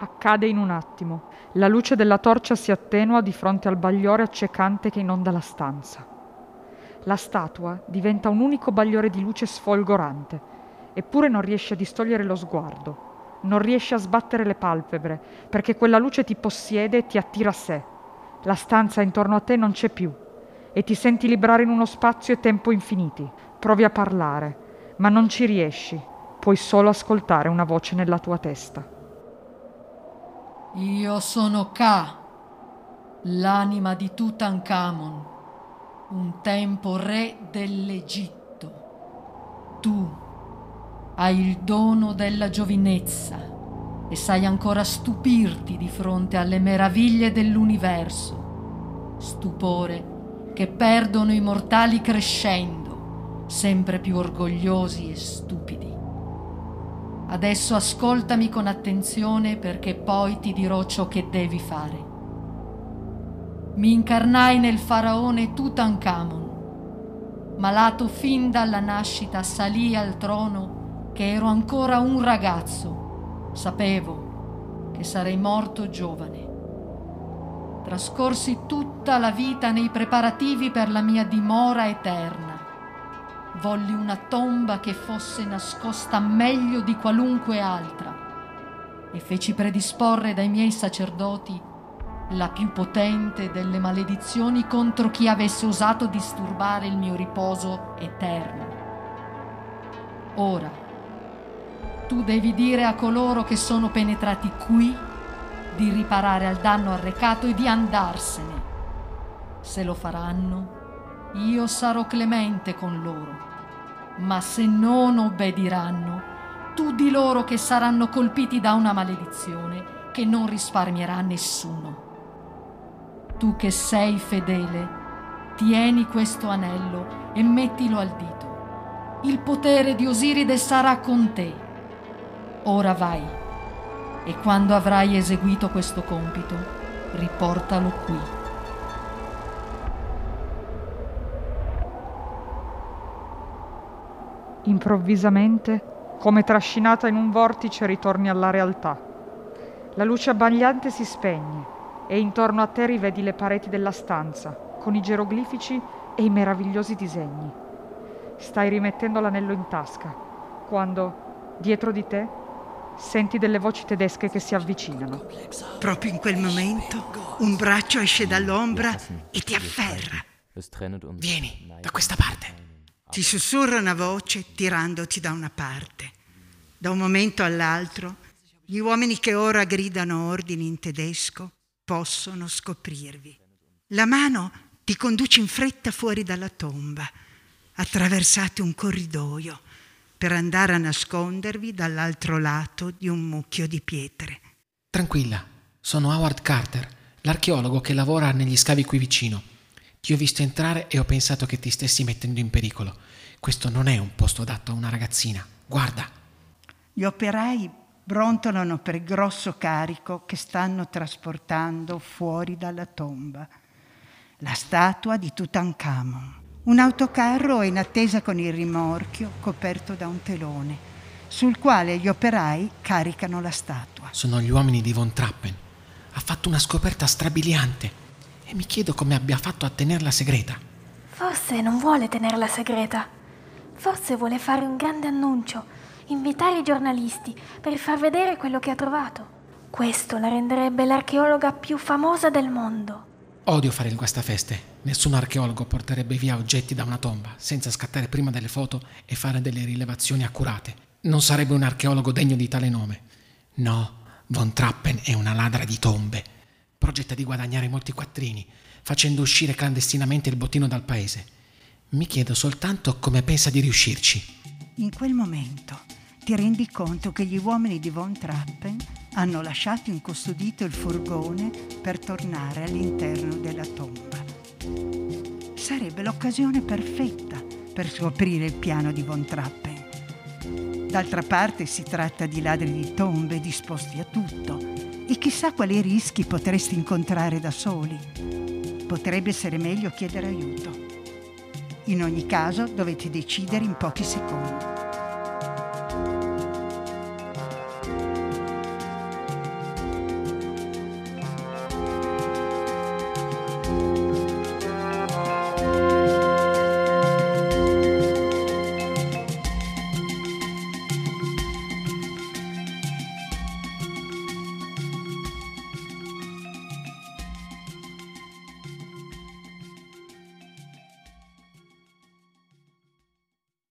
Accade in un attimo. La luce della torcia si attenua di fronte al bagliore accecante che inonda la stanza. La statua diventa un unico bagliore di luce sfolgorante, eppure non riesce a distogliere lo sguardo, non riesce a sbattere le palpebre, perché quella luce ti possiede e ti attira a sé. La stanza intorno a te non c'è più e ti senti librare in uno spazio e tempo infiniti. Provi a parlare, ma non ci riesci, puoi solo ascoltare una voce nella tua testa. Io sono Ka, l'anima di Tutankhamon, un tempo re dell'Egitto. Tu hai il dono della giovinezza e sai ancora stupirti di fronte alle meraviglie dell'universo. Stupore che perdono i mortali crescendo, sempre più orgogliosi e stupidi. Adesso ascoltami con attenzione perché poi ti dirò ciò che devi fare. Mi incarnai nel faraone Tutankhamon. Malato fin dalla nascita salì al trono che ero ancora un ragazzo. Sapevo che sarei morto giovane. Trascorsi tutta la vita nei preparativi per la mia dimora eterna volli una tomba che fosse nascosta meglio di qualunque altra e feci predisporre dai miei sacerdoti la più potente delle maledizioni contro chi avesse osato disturbare il mio riposo eterno. Ora, tu devi dire a coloro che sono penetrati qui di riparare al danno arrecato e di andarsene. Se lo faranno, io sarò clemente con loro ma se non obbediranno, tu di loro che saranno colpiti da una maledizione che non risparmierà nessuno. Tu che sei fedele, tieni questo anello e mettilo al dito. Il potere di Osiride sarà con te. Ora vai e quando avrai eseguito questo compito, riportalo qui. Improvvisamente, come trascinata in un vortice, ritorni alla realtà. La luce abbagliante si spegne e intorno a te rivedi le pareti della stanza, con i geroglifici e i meravigliosi disegni. Stai rimettendo l'anello in tasca, quando, dietro di te, senti delle voci tedesche che si avvicinano. Proprio in quel momento, un braccio esce dall'ombra e ti afferra. Vieni, da questa parte. Ti sussurra una voce tirandoti da una parte. Da un momento all'altro, gli uomini che ora gridano ordini in tedesco possono scoprirvi. La mano ti conduce in fretta fuori dalla tomba. Attraversate un corridoio per andare a nascondervi dall'altro lato di un mucchio di pietre. Tranquilla, sono Howard Carter, l'archeologo che lavora negli scavi qui vicino. Ti ho visto entrare e ho pensato che ti stessi mettendo in pericolo. Questo non è un posto adatto a una ragazzina. Guarda. Gli operai brontolano per il grosso carico che stanno trasportando fuori dalla tomba. La statua di Tutankhamon. Un autocarro è in attesa con il rimorchio coperto da un telone, sul quale gli operai caricano la statua. Sono gli uomini di Von Trappen. Ha fatto una scoperta strabiliante e mi chiedo come abbia fatto a tenerla segreta. Forse non vuole tenerla segreta. Forse vuole fare un grande annuncio, invitare i giornalisti per far vedere quello che ha trovato. Questo la renderebbe l'archeologa più famosa del mondo. Odio fare il guastafeste. Nessun archeologo porterebbe via oggetti da una tomba senza scattare prima delle foto e fare delle rilevazioni accurate. Non sarebbe un archeologo degno di tale nome. No, Von Trappen è una ladra di tombe progetta di guadagnare molti quattrini, facendo uscire clandestinamente il bottino dal paese. Mi chiedo soltanto come pensa di riuscirci. In quel momento ti rendi conto che gli uomini di Von Trappen hanno lasciato incustodito il furgone per tornare all'interno della tomba. Sarebbe l'occasione perfetta per scoprire il piano di Von Trappen. D'altra parte si tratta di ladri di tombe disposti a tutto e chissà quali rischi potresti incontrare da soli. Potrebbe essere meglio chiedere aiuto. In ogni caso dovete decidere in pochi secondi.